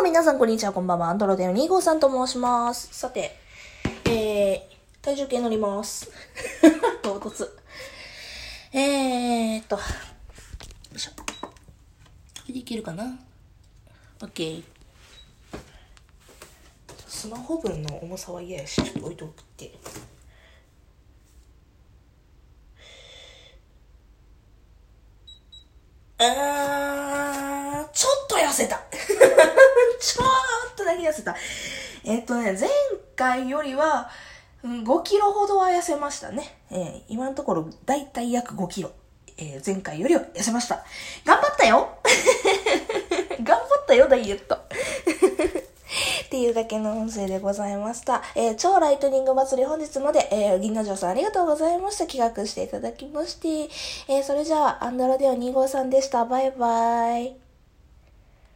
も皆さんこんにちは、こんばんは。アンドロデの2号さんと申します。さて、えー、体重計乗ります。唐突。えーっと、よいしょ。これでいけるかな ?OK。スマホ分の重さは嫌やし、ちょっと置いておくって。あー、ちょっと痩せた。ちょっとだけ痩せた。えっとね、前回よりは、5キロほどは痩せましたね。えー今のところ、だいたい約5キロ。えー前回よりは痩せました。頑張ったよ 頑張ったよ、ダイエット。っていうだけの音声でございました。えー超ライトニング祭り本日まで、えー銀河城さんありがとうございました。企画していただきまして。えーそれじゃあ、アンドロデオ2号さんでした。バイバイ。